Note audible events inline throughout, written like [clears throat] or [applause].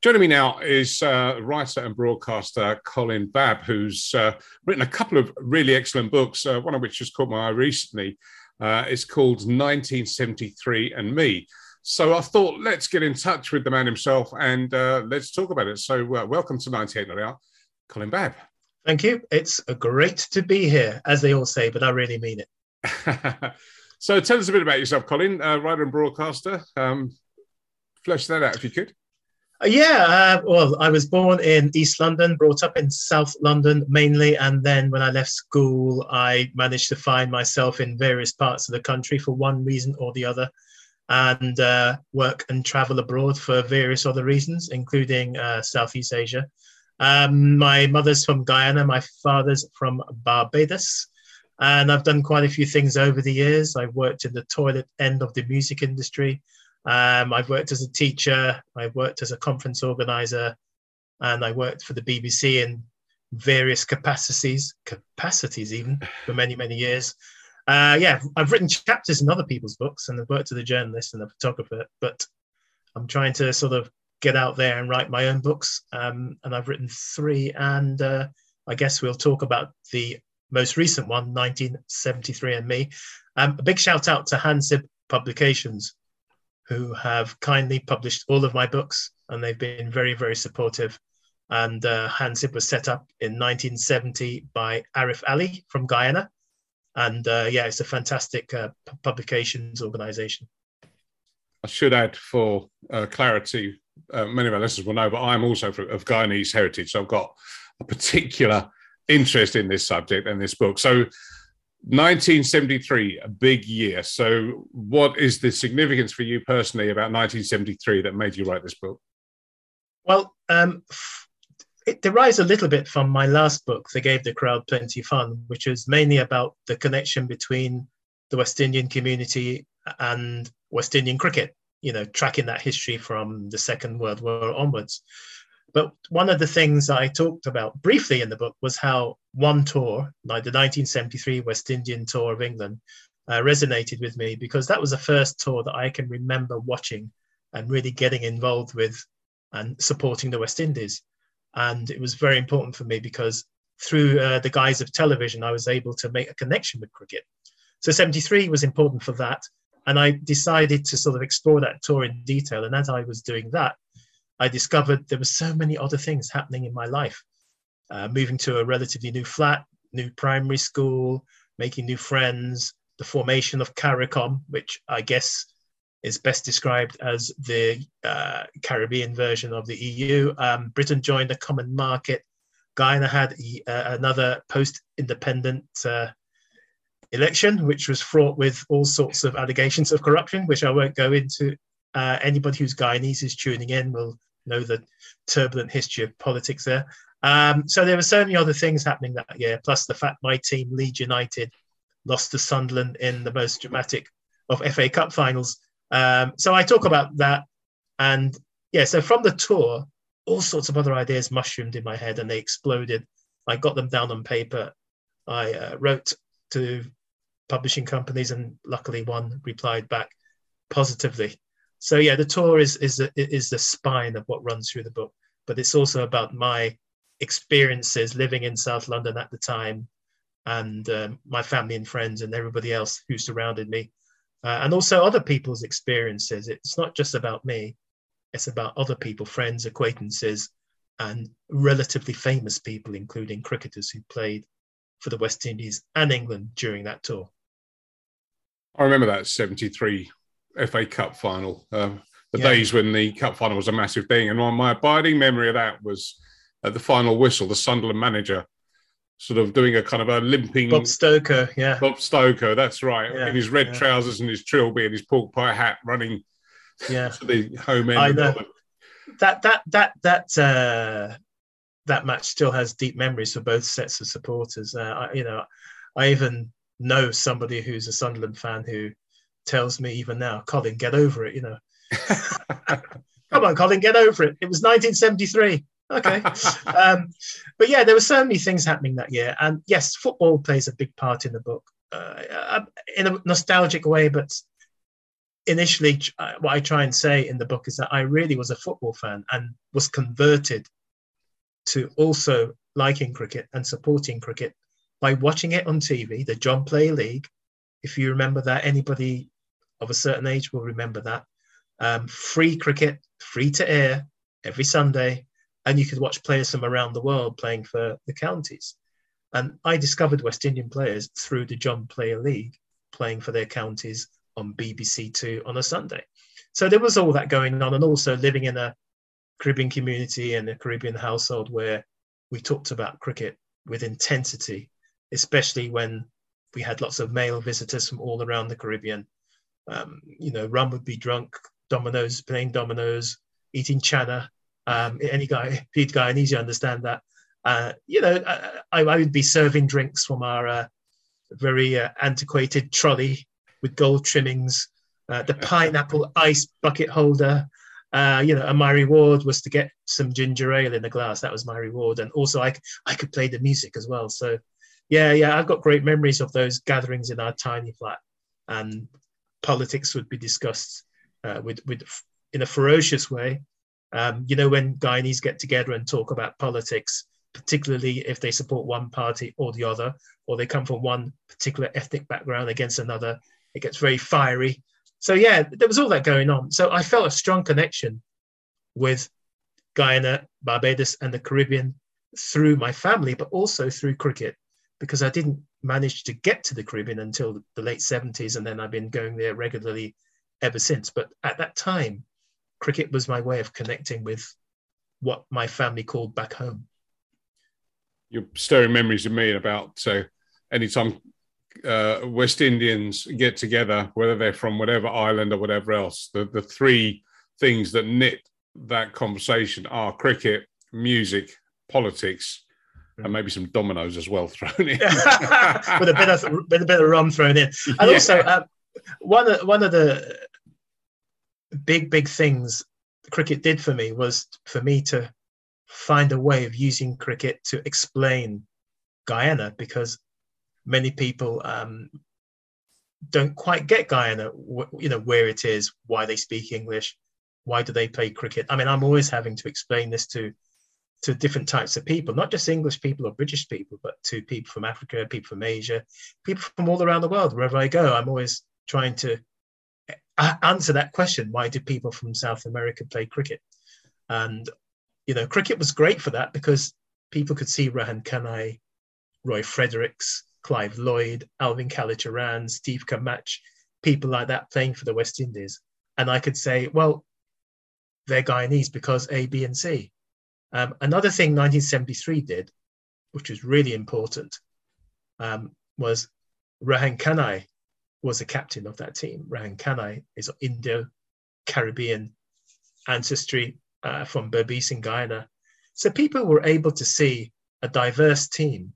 Joining me now is uh, writer and broadcaster Colin Babb, who's uh, written a couple of really excellent books, uh, one of which just caught my eye recently. Uh, it's called 1973 and Me. So I thought, let's get in touch with the man himself and uh, let's talk about it. So, uh, welcome to 98 Not Colin Babb. Thank you. It's great to be here, as they all say, but I really mean it. [laughs] so, tell us a bit about yourself, Colin, writer and broadcaster. Um, flesh that out if you could. Uh, yeah, uh, well, I was born in East London, brought up in South London mainly, and then when I left school, I managed to find myself in various parts of the country for one reason or the other, and uh, work and travel abroad for various other reasons, including uh, Southeast Asia. Um, my mother's from Guyana, my father's from Barbados, and I've done quite a few things over the years. I've worked in the toilet end of the music industry. Um, I've worked as a teacher, I've worked as a conference organizer, and I worked for the BBC in various capacities, capacities even for many, many years. Uh, yeah, I've written chapters in other people's books and I've worked as a journalist and a photographer, but I'm trying to sort of get out there and write my own books. Um, and I've written three, and uh, I guess we'll talk about the most recent one, 1973 and Me. Um, a big shout out to Hansib Publications who have kindly published all of my books, and they've been very, very supportive. And uh, Hansib was set up in 1970 by Arif Ali from Guyana. And uh, yeah, it's a fantastic uh, publications organization. I should add for uh, clarity, uh, many of our listeners will know, but I'm also of Guyanese heritage. So I've got a particular interest in this subject and this book. So 1973, a big year. So, what is the significance for you personally about 1973 that made you write this book? Well, um, it derives a little bit from my last book, They Gave the Crowd Plenty Fun, which was mainly about the connection between the West Indian community and West Indian cricket, you know, tracking that history from the Second World War onwards. But one of the things I talked about briefly in the book was how one tour, like the 1973 West Indian tour of England, uh, resonated with me because that was the first tour that I can remember watching and really getting involved with and supporting the West Indies. And it was very important for me because through uh, the guise of television, I was able to make a connection with cricket. So 73 was important for that. And I decided to sort of explore that tour in detail. And as I was doing that, I discovered there were so many other things happening in my life. Uh, moving to a relatively new flat, new primary school, making new friends, the formation of CARICOM, which I guess is best described as the uh, Caribbean version of the EU. Um, Britain joined the common market. Guyana had uh, another post independent uh, election, which was fraught with all sorts of allegations of corruption, which I won't go into. Uh, anybody who's Guyanese is tuning in will know the turbulent history of politics there. Um, so there were so many other things happening that year, plus the fact my team, Leeds United, lost to Sunderland in the most dramatic of FA Cup finals. Um, so I talk about that. And yeah, so from the tour, all sorts of other ideas mushroomed in my head and they exploded. I got them down on paper. I uh, wrote to publishing companies and luckily one replied back positively so yeah, the tour is is is the spine of what runs through the book, but it's also about my experiences living in South London at the time, and um, my family and friends and everybody else who surrounded me, uh, and also other people's experiences. It's not just about me; it's about other people, friends, acquaintances, and relatively famous people, including cricketers who played for the West Indies and England during that tour. I remember that 73 FA Cup final. Um, the yeah. days when the cup final was a massive thing, and my abiding memory of that was at the final whistle, the Sunderland manager sort of doing a kind of a limping Bob Stokoe, yeah, Bob Stokoe, that's right, yeah, in his red yeah. trousers and his trilby and his pork pie hat, running yeah [laughs] to the home end. I know. That that that that uh, that match still has deep memories for both sets of supporters. Uh, I, you know, I even know somebody who's a Sunderland fan who tells me even now, Colin, get over it, you know. [laughs] Come on, Colin, get over it. It was 1973. Okay. [laughs] um, but yeah, there were so many things happening that year. And yes, football plays a big part in the book uh, uh, in a nostalgic way, but initially, uh, what I try and say in the book is that I really was a football fan and was converted to also liking cricket and supporting cricket by watching it on TV, the John Player League. If you remember that, anybody of a certain age will remember that. Um, free cricket, free to air every Sunday, and you could watch players from around the world playing for the counties. And I discovered West Indian players through the John Player League, playing for their counties on BBC Two on a Sunday. So there was all that going on, and also living in a Caribbean community and a Caribbean household where we talked about cricket with intensity, especially when we had lots of male visitors from all around the Caribbean. Um, you know, rum would be drunk, dominoes, playing dominoes, eating chana. Um, any guy, Pete Guyanese, you understand that. Uh, you know, I, I, would be serving drinks from our uh, very uh, antiquated trolley with gold trimmings, uh, the pineapple ice bucket holder. Uh, you know, and my reward was to get some ginger ale in a glass. That was my reward, and also I I could play the music as well. So, yeah, yeah, I've got great memories of those gatherings in our tiny flat, and politics would be discussed uh, with with in a ferocious way. Um, you know, when Guyanese get together and talk about politics, particularly if they support one party or the other, or they come from one particular ethnic background against another, it gets very fiery. So yeah, there was all that going on. So I felt a strong connection with Guyana, Barbados, and the Caribbean through my family, but also through cricket, because I didn't manage to get to the Caribbean until the late 70s, and then I've been going there regularly ever since. But at that time, cricket was my way of connecting with what my family called back home. You're stirring memories of me about so anytime uh, West Indians get together, whether they're from whatever island or whatever else, the, the three things that knit that conversation are cricket, music, politics, and maybe some dominoes as well thrown in. [laughs] with a bit of with a bit of rum thrown in. And yeah. also uh, one of one of the big big things cricket did for me was for me to find a way of using cricket to explain Guyana because many people um, don't quite get Guyana, you know, where it is, why they speak English, why do they play cricket. I mean, I'm always having to explain this to to different types of people, not just English people or British people, but to people from Africa, people from Asia, people from all around the world. Wherever I go, I'm always trying to uh, answer that question: Why do people from South America play cricket? And you know, cricket was great for that because people could see Rohan Kanhai, Roy Fredericks, Clive Lloyd, Alvin Kallicharran, Steve Camacho, people like that playing for the West Indies. And I could say, well, they're Guyanese because A, B, and C. Um, another thing 1973 did, which was really important, um, was Rohan Kanhai was the captain of that team. Rohan Kanhai is Indo-Caribbean ancestry uh, from Berbice in Guyana. So people were able to see a diverse team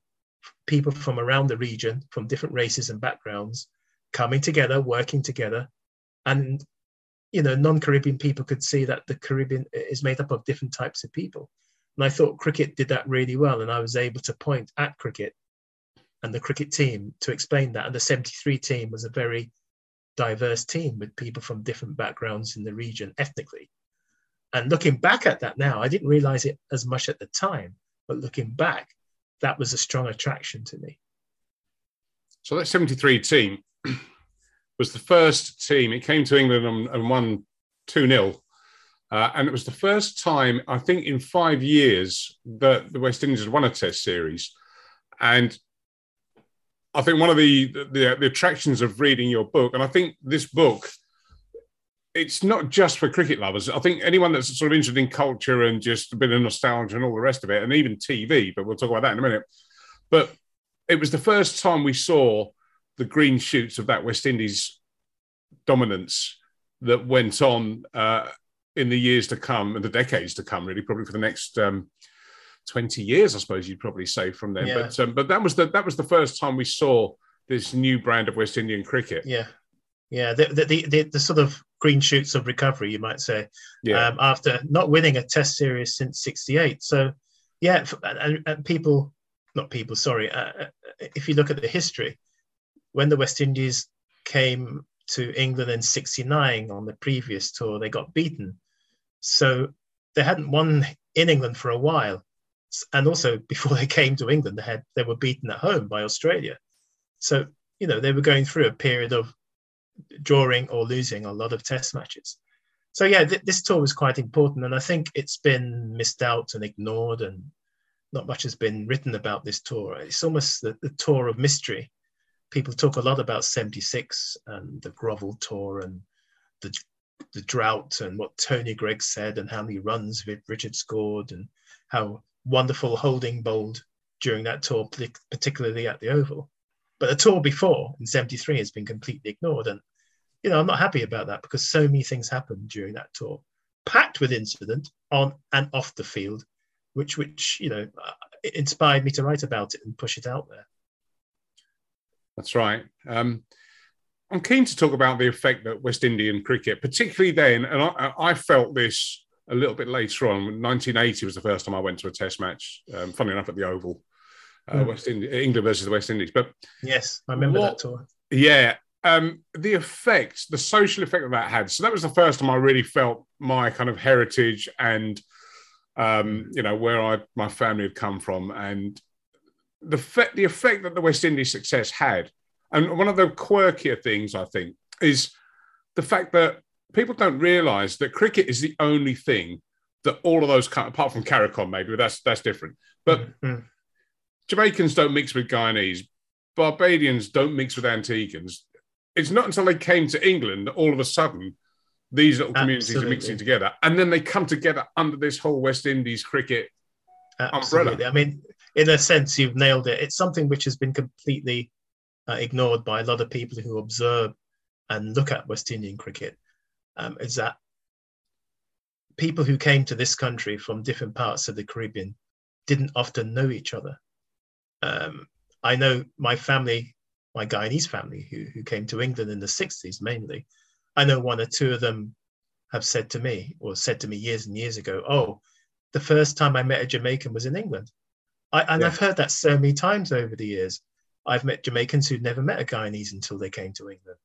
people from around the region, from different races and backgrounds, coming together, working together. And, you know, non Caribbean people could see that the Caribbean is made up of different types of people. And I thought cricket did that really well. And I was able to point at cricket and the cricket team to explain that. And the 73 team was a very diverse team with people from different backgrounds in the region ethnically. And looking back at that now, I didn't realize it as much at the time, but looking back, that was a strong attraction to me. So that 73 team was the first team. It came to England and, and won 2 0. Uh, and it was the first time, I think, in five years that the West Indies had won a Test series. And I think one of the, the, the attractions of reading your book, and I think this book it's not just for cricket lovers. I think anyone that's sort of interested in culture and just a bit of nostalgia and all the rest of it, and even TV, but we'll talk about that in a minute. But it was the first time we saw the green shoots of that West Indies dominance that went on uh, in the years to come and the decades to come, really, probably for the next um, 20 years, I suppose you'd probably say from then. Yeah. But um, but that was the that was the first time we saw this new brand of West Indian cricket. Yeah. Yeah, the, the, the, the, sort of green shoots of recovery, you might say, yeah. um, after not winning a test series since 68. So, yeah, and, and people, not people, sorry, uh, uh, if you look at the history, when the West Indies came to England in 69 on the previous tour, they got beaten. So they hadn't won in England for a while. And also [laughs] before they came to England, they had they were beaten at home by Australia. So, you know, they were going through a period of drawing or losing a lot of test matches. So yeah, th- this tour was quite important, and I think it's been missed out and ignored, and not much has been written about this tour. It's almost the, the tour of mystery. People talk a lot about '76 and the grovel Tour and the the drought and what Tony Greig said and how many runs Richard scored and how wonderful Holding bowled during that tour, particularly at the Oval. But the tour before in '73 has been completely ignored, and you know, I'm not happy about that because so many things happened during that tour, packed with incident on and off the field, which which you know uh, inspired me to write about it and push it out there. That's right. Um, I'm keen to talk about the effect that West Indian cricket, particularly then, and I, I felt this a little bit later on. 1980 was the first time I went to a Test match. Um, funny enough, at the Oval, uh, mm. West Indies, England versus the West Indies. But yes, I remember what, that tour. Yeah, um, the effect, the social effect that that had. So that was the first time I really felt my kind of heritage and, um, you know, where I my family had come from, and the fe- the effect that the West Indies success had. And one of the quirkier things I think is the fact that people don't realise that cricket is the only thing that all of those, apart from CARICOM maybe, that's that's different. But mm-hmm. Jamaicans don't mix with Guyanese. Barbadians don't mix with Antiguans it's not until they came to England that all of a sudden these little communities Absolutely. are mixing together, and then they come together under this whole West Indies cricket Absolutely. umbrella. I mean, in a sense, you've nailed it. It's something which has been completely uh, ignored by a lot of people who observe and look at West Indian cricket. Um, is that people who came to this country from different parts of the Caribbean didn't often know each other. Um, I know my family my Guyanese family who, who came to England in the 60s mainly. I know one or two of them have said to me, or said to me years and years ago, oh, the first time I met a Jamaican was in England. I, and yeah. I've heard that so many times over the years. I've met Jamaicans who'd never met a Guyanese until they came to England.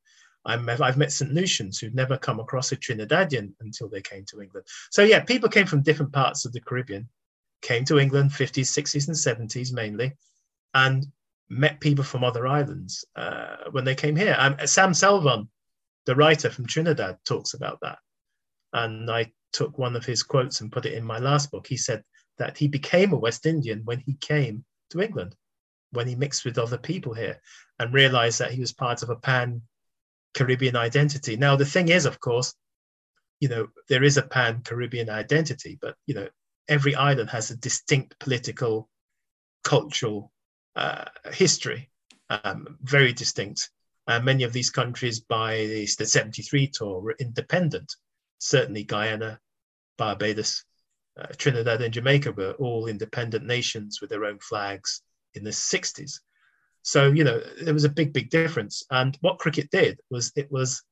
I've, I've met St. Lucians who'd never come across a Trinidadian until they came to England. So, yeah, people came from different parts of the Caribbean, came to England 50s, 60s, and 70s mainly, and met people from other islands uh, when they came here. Um, Sam Selvon, the writer from Trinidad, talks about that. And I took one of his quotes and put it in my last book. He said that he became a West Indian when he came to England, when he mixed with other people here and realized that he was part of a pan Caribbean identity. Now, the thing is, of course, you know, there is a pan Caribbean identity, but, you know, every island has a distinct political, cultural uh, history, um, very distinct. Uh, many of these countries by the, the 73 tour were independent. Certainly Guyana, Barbados, uh, Trinidad and Jamaica were all independent nations with their own flags in the 60s. So, you know, there was a big, big difference. And what cricket did was it was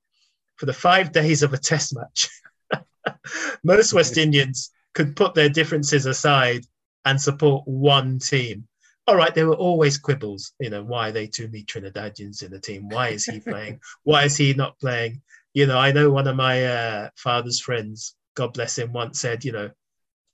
for the five days of a test match, [laughs] most West Indians could put their differences aside and support one team all right, there were always quibbles. You know, why are they two many Trinidadians in the team? Why is he playing? [laughs] why is he not playing? You know, I know one of my uh, father's friends, God bless him, once said, you know,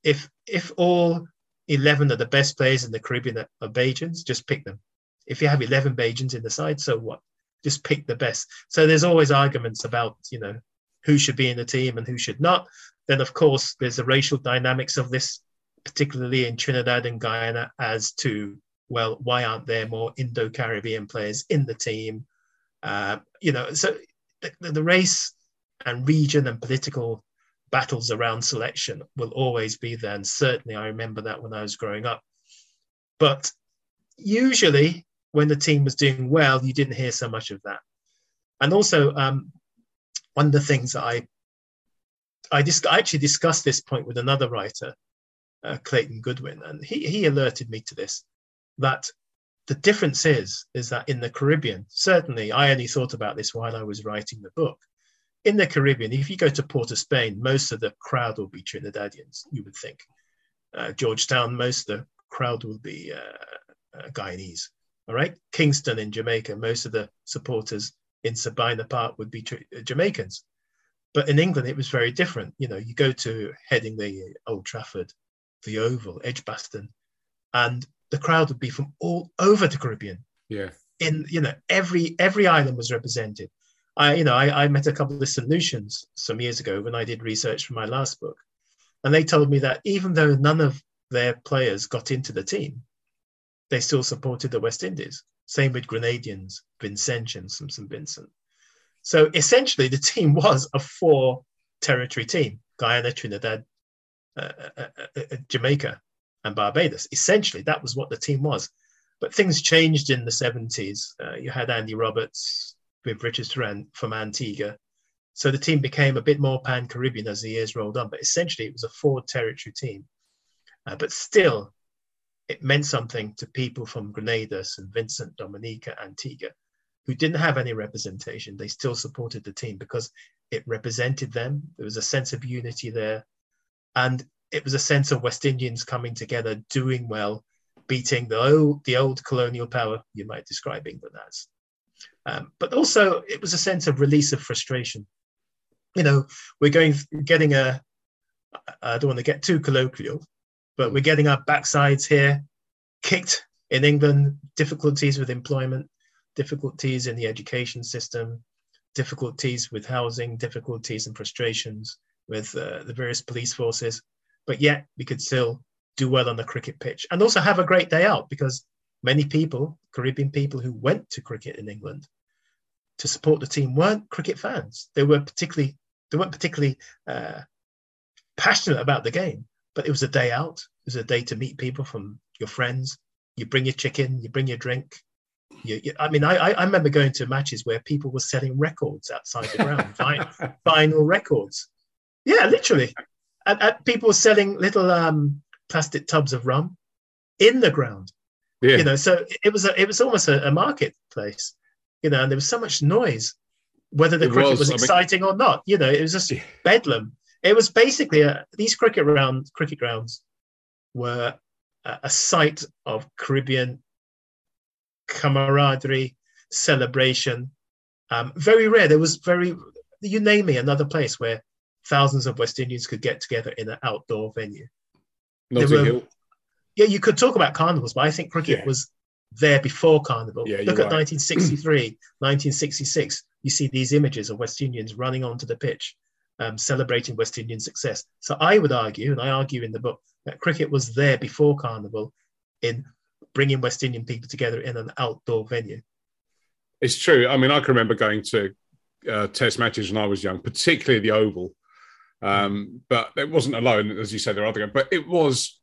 if if all eleven of the best players in the Caribbean are, are Bajans, just pick them. If you have eleven Bajans in the side, so what? Just pick the best. So there's always arguments about, you know, who should be in the team and who should not. Then of course there's the racial dynamics of this particularly in Trinidad and Guyana, as to, well, why aren't there more Indo Caribbean players in the team? Uh, you know, so the, the race and region and political battles around selection will always be there. And certainly I remember that when I was growing up. But usually when the team was doing well, you didn't hear so much of that. And also, um, one of the things that I I, dis- I actually discussed this point with another writer uh, Clayton Goodwin, and he he alerted me to this that the difference is is that in the Caribbean, certainly I only thought about this while I was writing the book. In the Caribbean, if you go to Port of Spain, most of the crowd will be Trinidadians. You would think. Uh, Georgetown, most of the crowd will be uh, uh, Guyanese. All right. Kingston in Jamaica, most of the supporters in Sabina Park would be Jamaicans. But in England, it was very different. You know, you go to Headingley, Old Trafford, the Oval, Edgbaston, and the crowd would be from all over the Caribbean. Yeah. In you know every every island was represented. I you know I, I met a couple of solutions some years ago when I did research for my last book, and they told me that even though none of their players got into the team, they still supported the West Indies. Same with Grenadians, Vincentians from St Vincent. So essentially, the team [laughs] was a four territory team Guyana, Trinidad, uh, uh, uh, uh, Jamaica, and Barbados. Essentially, that was what the team was. But things changed in the 70s. Uh, you had Andy Roberts with Richard Turenne from Antigua. So the team became a bit more pan Caribbean as the years rolled on. But essentially, it was a four territory team. Uh, but still, it meant something to people from Grenada, St. Vincent, Dominica, Antigua, who didn't have any representation. They still supported the team because it represented them. There was a sense of unity there. And it was a sense of West Indians coming together, doing well, beating the old, the old colonial power you might describe England as. Um, but also, it was a sense of release of frustration. You know, we're going, getting a, I don't want to get too colloquial, but we're getting our backsides here kicked in England, difficulties with employment, difficulties in the education system, difficulties with housing, difficulties and frustrations with uh, the various police forces. But yet we could still do well on the cricket pitch and also have a great day out because many people, Caribbean people who went to cricket in England to support the team weren't cricket fans. They were particularly they weren't particularly uh, passionate about the game, but it was a day out. It was a day to meet people from your friends. You bring your chicken, you bring your drink. You, you, I mean, I, I remember going to matches where people were selling records outside the ground, [laughs] vinyl, vinyl records. Yeah, literally. And, and, people were selling little um, plastic tubs of rum in the ground. Yeah. You know, so it was a, it was almost a, a marketplace. You know, and there was so much noise, whether the it cricket was, was exciting mean, or not. You know, it was just bedlam. It was basically a, these cricket round cricket grounds were a, a site of Caribbean camaraderie, celebration. Um, very rare. There was very, you name me, another place where thousands of West Indians could get together in an outdoor venue. Notting were, Hill. Yeah, you could talk about carnivals, but I think cricket yeah. was there before carnival. Yeah, Look at right. 1963, 1966. [clears throat] You see these images of West Indians running onto the pitch, um, celebrating West Indian success. So I would argue, and I argue in the book, that cricket was there before carnival in bringing West Indian people together in an outdoor venue. It's true. I mean, I can remember going to uh, test matches when I was young, particularly the Oval. Um, but it wasn't alone, as you said, there are other, but it was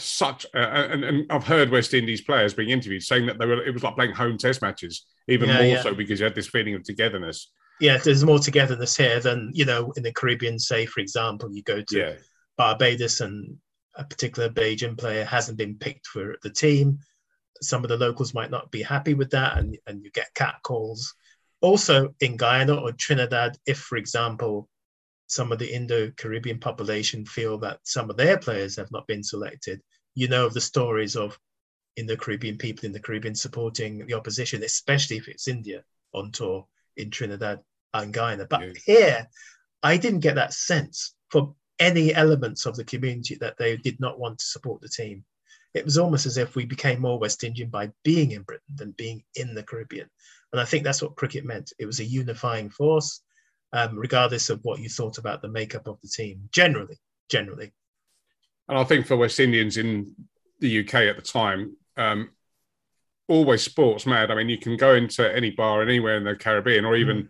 such. Uh, and, and, I've heard West Indies players being interviewed saying that they were. It was like playing home test matches, even yeah, more yeah. so because you had this feeling of togetherness. Yeah, there's more togetherness here than you know in the Caribbean. Say, for example, you go to yeah. Barbados and a particular Bajan player hasn't been picked for the team. Some of the locals might not be happy with that, and, and you get cat calls. Also, in Guyana or Trinidad, if, for example, some of the Indo Caribbean population feel that some of their players have not been selected, you know of the stories of Indo Caribbean people in the Caribbean supporting the opposition, especially if it's India on tour in Trinidad and Guyana. But yeah. here, I didn't get that sense for any elements of the community that they did not want to support the team. It was almost as if we became more West Indian by being in Britain than being in the Caribbean. And I think that's what cricket meant. It was a unifying force, um, regardless of what you thought about the makeup of the team, generally, generally. And I think for West Indians in the UK at the time, um, always sports mad. I mean, you can go into any bar anywhere in the Caribbean or even mm.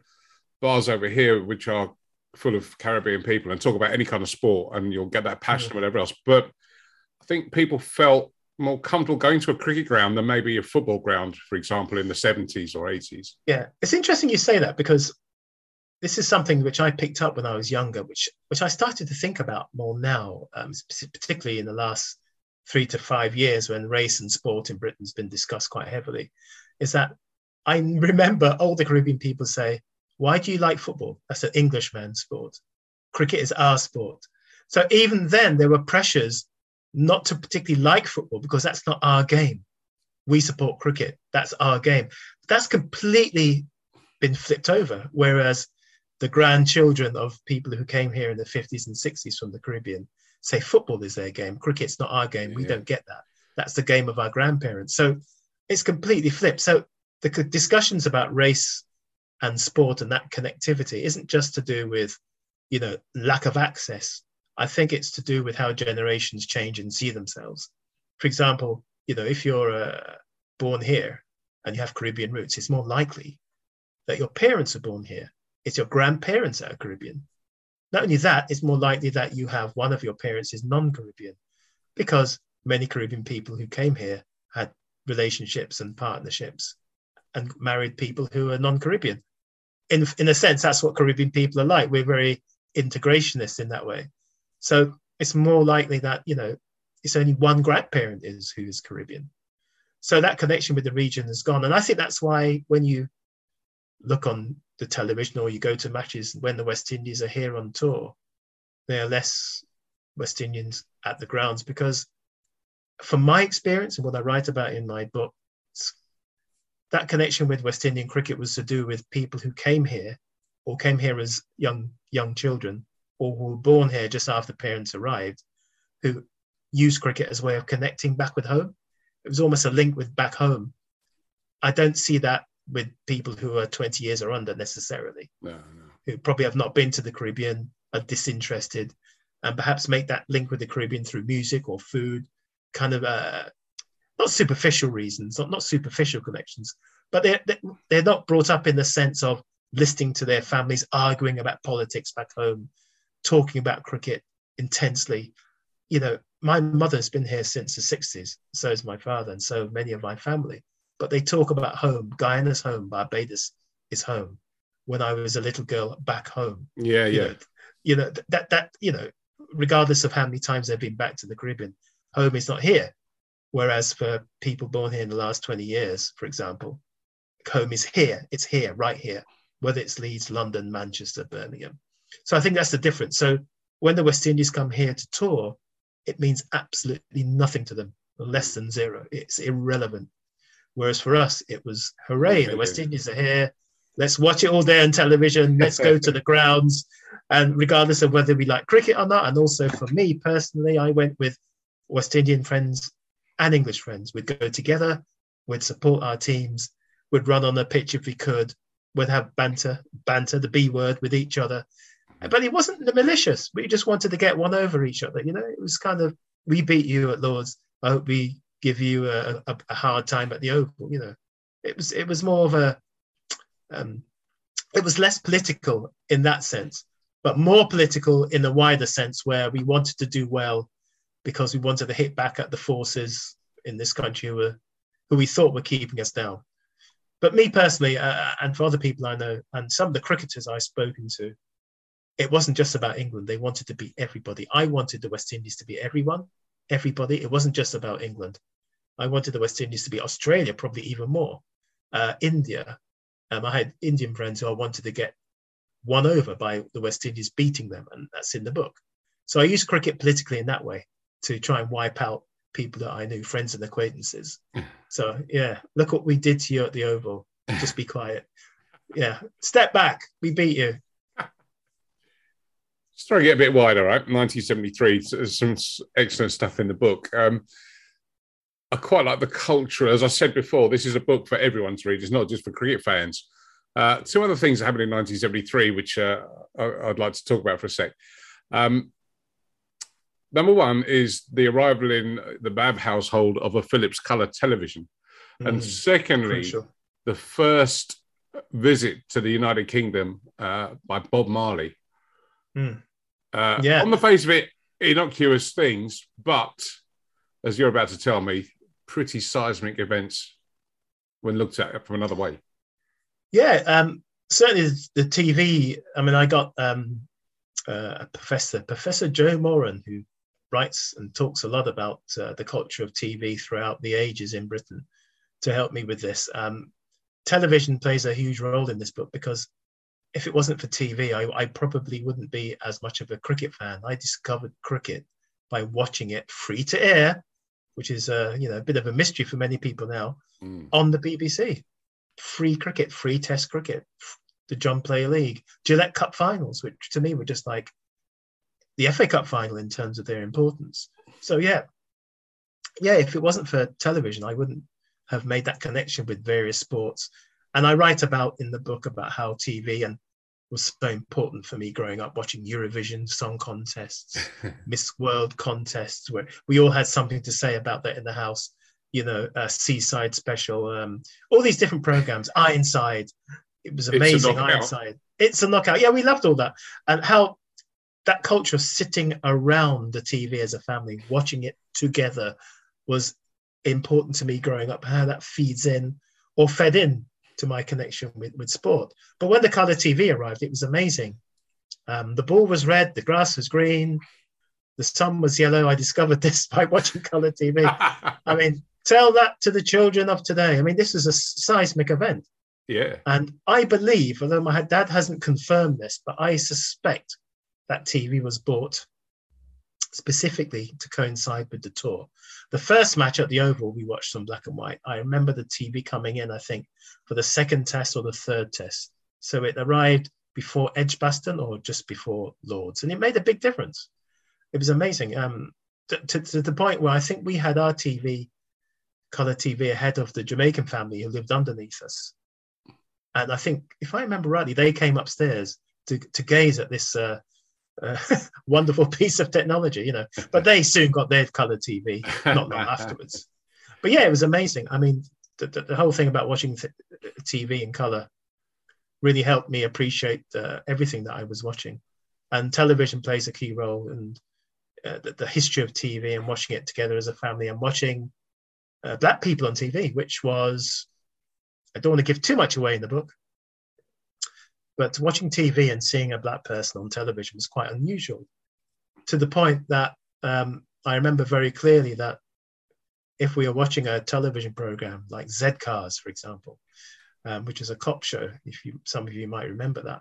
bars over here, which are full of Caribbean people and talk about any kind of sport, and you'll get that passion, mm. whatever else. But I think people felt more comfortable going to a cricket ground than maybe a football ground, for example, in the 70s or 80s. Yeah, it's interesting you say that because this is something which I picked up when I was younger, which which I started to think about more now, um, particularly in the last three to five years when race and sport in Britain has been discussed quite heavily. Is that I remember older Caribbean people say, why do you like football? That's an Englishman's sport. Cricket is our sport. So even then, there were pressures not to particularly like football because that's not our game. We support cricket. That's our game. That's completely been flipped over. Whereas the grandchildren of people who came here in the 50s and 60s from the Caribbean say football is their game, cricket's not our game. We yeah. don't get that. That's the game of our grandparents. So it's completely flipped. So the discussions about race and sport and that connectivity isn't just to do with, you know, lack of access. I think it's to do with how generations change and see themselves. For example, you know, if you're uh, born here and you have Caribbean roots, it's more likely that your parents are born here. It's your grandparents that are Caribbean. Not only that, it's more likely that you have one of your parents is non-Caribbean, because many Caribbean people who came here had relationships and partnerships and married people who are non-Caribbean. In, in a sense, that's what Caribbean people are like. We're very integrationist in that way. So it's more likely that, you know, it's only one grandparent is who is Caribbean. So that connection with the region has gone. And I think that's why when you look on the television or you go to matches when the West Indies are here on tour, there are less West Indians at the grounds because from my experience and what I write about in my book, that connection with West Indian cricket was to do with people who came here or came here as young young children or were born here just after parents arrived, who used cricket as a way of connecting back with home. It was almost a link with back home. I don't see that with people who are 20 years or under necessarily, no, no. who probably have not been to the Caribbean, are disinterested, and perhaps make that link with the Caribbean through music or food, kind of uh, not superficial reasons, not, not superficial connections, but they're, they're not brought up in the sense of listening to their families arguing about politics back home, talking about cricket intensely. You know, my mother's been here since the 60s, so is my father, and so many of my family but they talk about home. Guyana's home, Barbados is home. When I was a little girl back home. Yeah, you yeah. Know, you know, that that you know, regardless of how many times they've been back to the Caribbean, home is not here. Whereas for people born here in the last 20 years, for example, home is here. It's here, right here, whether it's Leeds, London, Manchester, Birmingham. So I think that's the difference. So when the West Indies come here to tour, it means absolutely nothing to them, less than zero. It's irrelevant. Whereas for us, it was hooray, the West Indies are here. Let's watch it all day on television. Let's go to the [laughs] grounds. And regardless of whether we like cricket or not, and also for me personally, I went with West Indian friends and English friends. We'd go together, we'd support our teams, we'd run on the pitch if we could, we'd have banter, banter, the B word with each other. But it wasn't the malicious. We just wanted to get one over each other. You know, it was kind of, we beat you at Lords. I hope we give you a, a, a, hard time at the Oval. You know, it was it was more of a um, it was less political in that sense, but more political in the wider sense where we wanted to do well because we wanted to hit back at the forces in this country who were who we thought were keeping us down. But me personally, uh, and for other people I know, and some of the cricketers I've spoken to, it wasn't just about England. They wanted to beat everybody. I wanted the West Indies to be everyone, everybody. It wasn't just about England. I wanted the West Indies to be Australia, probably even more. Uh, India. Um, I had Indian friends who I wanted to get won over by the West Indies beating them, and that's in the book. So I used cricket politically in that way to try and wipe out people that I knew, friends and acquaintances. [laughs] so yeah, look what we did to you at the Oval. Just be quiet. Yeah, step back. We beat you. Just trying to get a bit wider, right? 1973. Some excellent stuff in the book. Um, I quite like the culture. As I said before, this is a book for everyone to read. It's not just for cricket fans. Uh, two other things that happened in 1973, which uh, I, would like to talk about for a sec. Um, number one is the arrival in the Babb household of a Philips color television. Mm, and secondly, crucial. the first visit to the United Kingdom uh, by Bob Marley. Mm. yeah. On the face of it, innocuous things, but as you're about to tell me, pretty seismic events when looked at from another way. Yeah, um, certainly the TV. I mean, I got um, uh, a professor, Professor Joe Moran, who writes and talks a lot about uh, the culture of TV throughout the ages in Britain, to help me with this. Um, television plays a huge role in this book because if it wasn't for TV, I, I, probably wouldn't be as much of a cricket fan. I discovered cricket by watching it free to air which is a uh, you know a bit of a mystery for many people now, mm. on the BBC. free cricket, free Test cricket, the John Player League, Gillette Cup finals, which to me were just like the FA Cup final in terms of their importance. So yeah, yeah, if it wasn't for television, I wouldn't have made that connection with various sports. And I write about in the book about how TV and was so important for me growing up watching Eurovision song contests, [laughs] Miss World contests, where we all had something to say about that in the house. You know, a Seaside Special, um, all these different programs. Ironside, it was amazing. It's Ironside, it's a knockout. Yeah, we loved all that, and how that culture of sitting around the TV as a family, watching it together, was important to me growing up. How that feeds in or fed in to my connection with, with sport. But when the color TV arrived, it was amazing. Um, the ball was red, the grass was green, the sun was yellow. I discovered [laughs] this by watching color TV. [laughs] I mean, tell that to the children of today. I mean, this is a seismic event. Yeah. And I believe, although my dad hasn't confirmed this, but I suspect that TV was bought specifically to coincide with the tour. The first match at the Oval, we watched on black and white. I remember the TV coming in, I think, for the second test or the third test. So it arrived before Edgbaston or just before Lords, and it made a big difference. It was amazing. Um, to, to, to the point where I think we had our TV, color TV, ahead of the Jamaican family who lived underneath us. And I think, if I remember rightly, they came upstairs to, to gaze at this uh, uh, [laughs] wonderful piece of technology, you know. But they soon got their color TV not long [laughs] afterwards. But yeah, it was amazing. I mean, the, the, the whole thing about watching th- TV in color really helped me appreciate uh, everything that I was watching. And television plays a key role in uh, the, the, history of TV and watching it together as a family and watching uh, black people on TV, which was, I don't want to give too much away in the book, but watching TV and seeing a black person on television was quite unusual to the point that um, I remember very clearly that if we were watching a television program like Z Cars, for example, um, which is a cop show, if you some of you might remember that,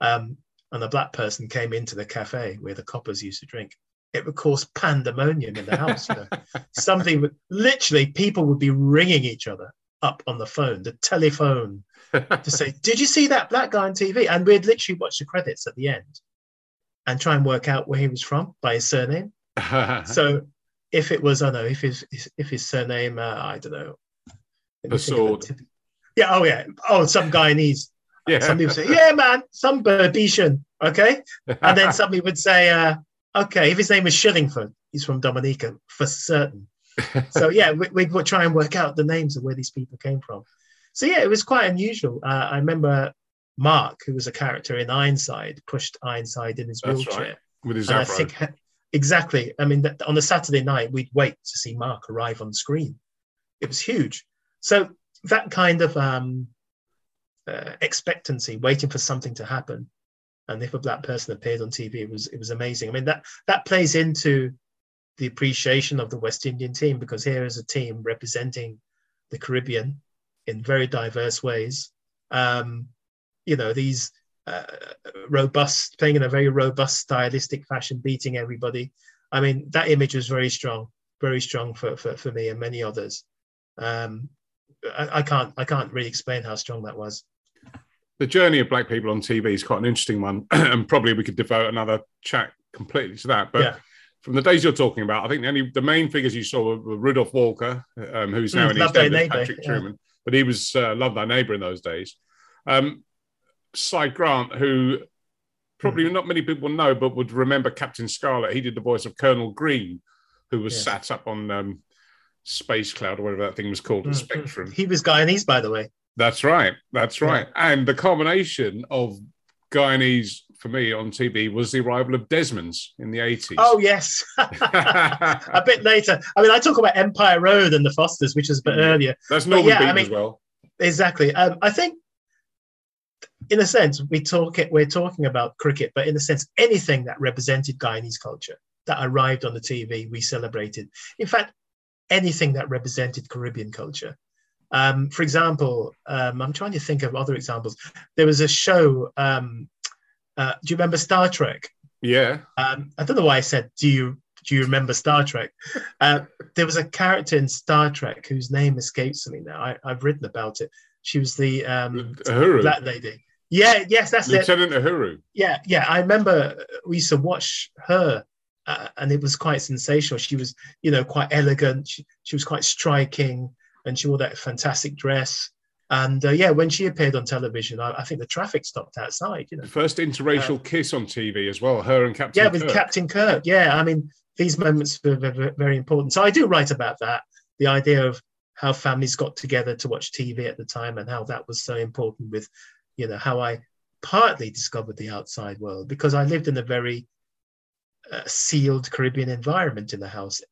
um, and a black person came into the cafe where the coppers used to drink, it would cause pandemonium in the house. You know, [laughs] something would literally people would be ringing each other up on the phone, the telephone, to say, [laughs] "Did you see that black guy on TV?" And we'd literally watch the credits at the end and try and work out where he was from by his surname. [laughs] so if it was, I don't know, if his if his surname, uh, I don't know, the sword. Yeah. Oh yeah. Oh, some Guyanese. [laughs] Yeah. Some people say, "Yeah, man, some Berbetian." Okay, and then somebody would say, uh, "Okay, if his name is Shillingford, he's from Dominica for certain." So yeah, we, we try and work out the names of where these people came from. So yeah, it was quite unusual. Uh, I remember Mark, who was a character in Ironside, pushed Ironside in his That's wheelchair right. with his afro. Think, exactly. I mean, that, on a Saturday night, we'd wait to see Mark arrive on screen. It was huge. So that kind of um, uh, expectancy, waiting for something to happen, and if a black person appeared on TV, it was it was amazing. I mean that that plays into the appreciation of the West Indian team because here is a team representing the Caribbean in very diverse ways. Um, you know, these uh, robust, playing in a very robust stylistic fashion, beating everybody. I mean, that image was very strong, very strong for, for, for me and many others. Um, I, I can't I can't really explain how strong that was. The journey of black people on TV is quite an interesting one, [clears throat] and probably we could devote another chat completely to that. But yeah. From the days you're talking about, I think the only the main figures you saw were, were Rudolph Walker, um, who's now mm, in his Patrick yeah. Trueman, but he was uh, Love Thy Neighbour in those days. Um, Cy Grant, who probably mm. not many people know, but would remember Captain Scarlet. He did the voice of Colonel Green, who was yeah. sat up on um, Space Cloud or whatever that thing was called, mm-hmm. Spectrum. He was Guyanese, by the way. That's right. That's right. Yeah. And the combination of Guyanese for me on TV was the arrival of Desmond's in the 80s. Oh, yes. [laughs] a bit later. I mean, I talk about Empire Road and the Fosters, which is a bit mm. earlier. That's Norman yeah, I mean, as well. Exactly. Um, I think, in a sense, we talk it, we're talking about cricket, but in a sense, anything that represented Guyanese culture that arrived on the TV, we celebrated. In fact, anything that represented Caribbean culture. Um, for example, um, I'm trying to think of other examples. There was a show um, uh, do you remember Star Trek? Yeah. Um, I don't know why I said, do you do you remember Star Trek? Uh, there was a character in Star Trek whose name escapes me now. I, have written about it. She was the um, Uhura. black lady. Yeah, yes, that's it. Lieutenant Uhura. Yeah, yeah. I remember we used to watch her, uh, and it was quite sensational. She was, you know, quite elegant. She, she was quite striking, and she wore that fantastic dress. And uh, yeah, when she appeared on television, I, I, think the traffic stopped outside. You know, the first interracial uh, kiss on TV as well. Her and Captain. Yeah, Kirk. with Captain Kirk. Yeah, I mean, these moments were very, very important. So I do write about that. The idea of how families got together to watch TV at the time, and how that was so important with, you know, how I partly discovered the outside world because I lived in a very uh, sealed Caribbean environment in the house.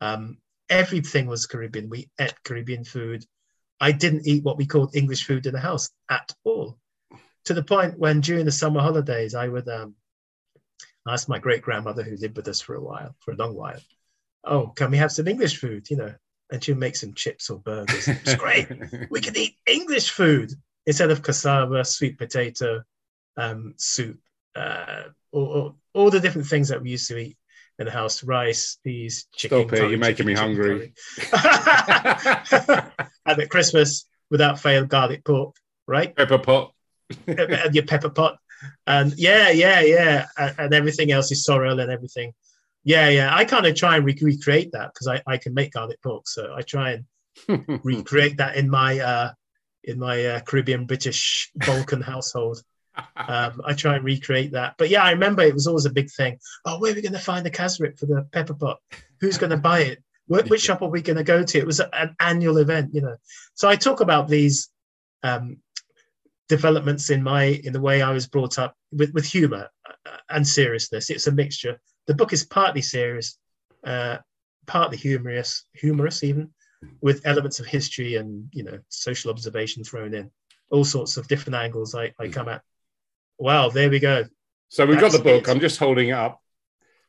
Um, everything was Caribbean. We ate Caribbean food I didn't eat what we called English food in the house at all. To the point when during the summer holidays, I would um, ask my great grandmother, who lived with us for a while, for a long while, "Oh, can we have some English food?" You know, and she'd make some chips or burgers. It's [laughs] great. we can eat English food instead of cassava, sweet potato, um, soup, uh, or, or, all the different things that we used to eat in the house rice, peas, chicken. Stop it, curry, you're making me hungry. [laughs] and at Christmas, without fail, garlic pork, right? Pepper pot. and your pepper pot. And yeah, yeah, yeah. And, and, everything else is sorrel and everything. Yeah, yeah. I kind of try and re- recreate that because I, I can make garlic pork. So I try and [laughs] recreate that in my uh, in my uh, Caribbean British Balkan household. Um, I try and recreate that. But yeah, I remember it was always a big thing. Oh, where are we going to find the cassareep for the pepper pot? Who's going to buy it? Which shop are we going to go to? It was an annual event, you know. So I talk about these um, developments in my in the way I was brought up with with humor uh, and seriousness. It's a mixture. The book is partly serious, uh, partly humorous, humorous even, with elements of history and you know social observation thrown in. All sorts of different angles I, I come at. Wow, there we go. So we've That's got the book. It. I'm just holding it up.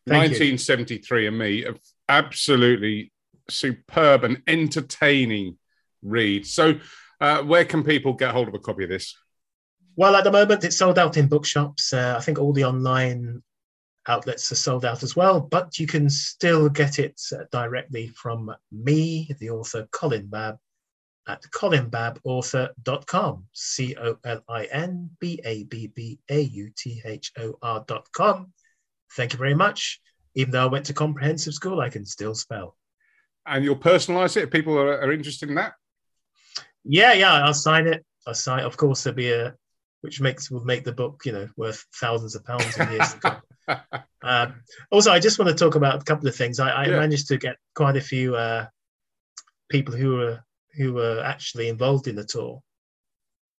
Thank 1973 you. and me, absolutely superb and entertaining read. So, uh, where can people get hold of a copy of this? Well, at the moment, it's sold out in bookshops. Uh, I think all the online outlets are sold out as well, but you can still get it uh, directly from me, the author Colin Babb, at colinbabbauthor.com, C O L I N B A B B A U T H O R.com. Thank you very much. Even though I went to comprehensive school, I can still spell. And you'll personalize it if people are, are interested in that? Yeah, yeah, I'll sign it. I'll sign Of course, there'll be a, which makes will make the book, you know, worth thousands of pounds in years to come. [laughs] Um, also, I just want to talk about a couple of things. I, I yeah. managed to get quite a few uh, people who were who were actually involved in the tour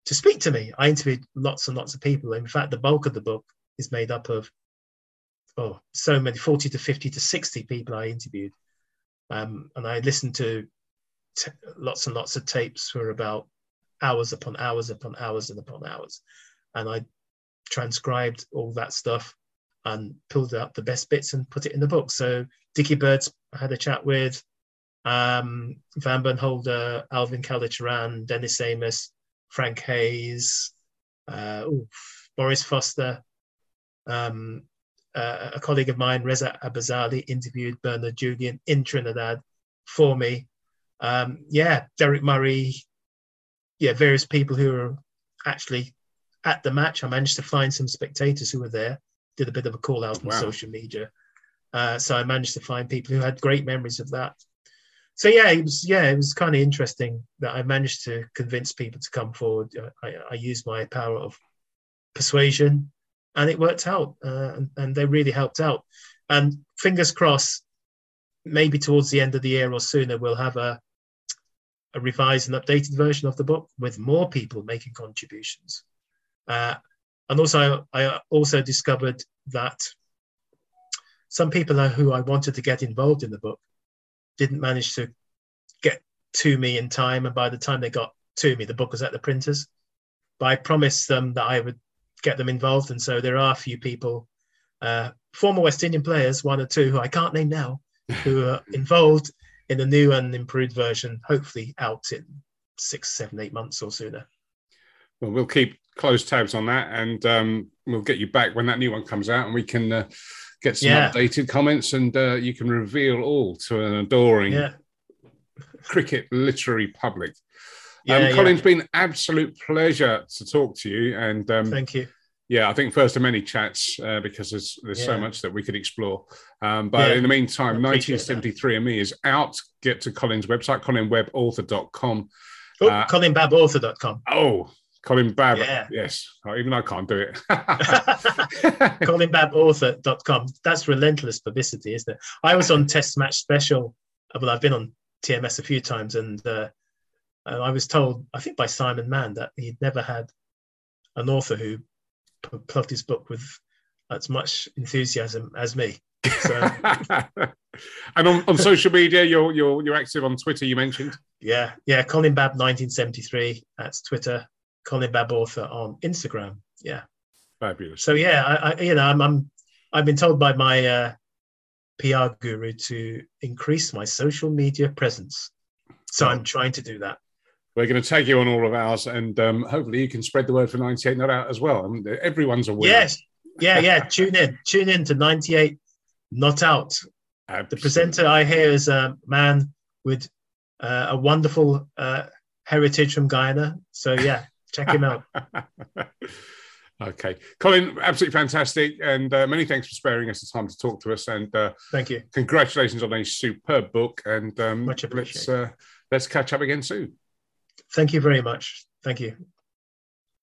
to speak to me. I interviewed lots and lots of people. In fact, the bulk of the book is made up of oh, so many 40 to 50 to 60 people I interviewed. Um, and I listened to t- lots and lots of tapes for about hours upon hours upon hours and upon hours. And I transcribed all that stuff and pulled out the best bits and put it in the book. So Dickie Birds I had a chat with, um, Vanburn Holder, Alvin Kallicharran, Dennis Amiss, Frank Hayes, uh, oof, Maurice Foster, um, uh, a colleague of mine, Reza Abazali, interviewed Bernard Julien in Trinidad for me. Um, yeah, Deryck Murray, yeah, various people who are actually at the match. I managed to find some spectators who were there, did a bit of a call out on wow. social media. Uh, so I managed to find people who had great memories of that. So yeah, it was yeah, it was kind of interesting that I managed to convince people to come forward. I, I used my power of persuasion and it worked out, uh, and, and they really helped out. And fingers crossed, maybe towards the end of the year or sooner, we'll have a a revised and updated version of the book with more people making contributions. Uh, and also, I also discovered that some people who I wanted to get involved in the book didn't manage to get to me in time. And by the time they got to me, the book was at the printers. But I promised them that I would get them involved. And so there are a few people, uh, former West Indian players, one or two who I can't name now, [laughs] who are involved in the new and improved version, hopefully out in six, seven, eight months or sooner. Well, we'll keep close tabs on that and um, we'll get you back when that new one comes out and we can uh, get some yeah. updated comments and uh, you can reveal all to an adoring yeah. cricket literary public. Um, Yeah, Colin, it's been absolute pleasure to talk to you. And um, Thank you. yeah, I think first of many chats uh, because there's there's so much that we could explore. Um, but in the meantime, I appreciate that. 1973 and me is out. Get to Colin's website, colinwebauthor.com. Oh, Uh, ColinBabbAuthor.com. Oh, Colin Babb. Yeah. Yes. Oh, even I can't do it. [laughs] [laughs] ColinBabbAuthor.com. That's relentless publicity, isn't it? I was on Test Match Special. uh, Well, I've been on TMS a few times, and uh, I was told, I think by Simon Mann, that he'd never had an author who p- plugged his book with as much enthusiasm as me. So [laughs] and on, on social media, you're you're you're active on Twitter. You mentioned. yeah, yeah. Colin Babb 1973. That's Twitter. Colin Babb Author on Instagram. Yeah. Fabulous. So yeah, I, I you know I'm, I'm I've been told by my uh, PR guru to increase my social media presence. So I'm trying to do that. We're going to tag you on all of ours, and um, hopefully you can spread the word for 98 Not Out as well. I mean, everyone's a winner. Yes, yeah, yeah. [laughs] Tune in, tune in to 98 Not Out. The presenter I hear is a man with uh, a wonderful uh, heritage from Guyana. So yeah, check him out. [laughs] okay. Colin, absolutely fantastic. And uh, many thanks for sparing us the time to talk to us. And uh, Thank you. congratulations on a superb book. And um, Much let's, uh, let's catch up again soon. Thank you very much. Thank you.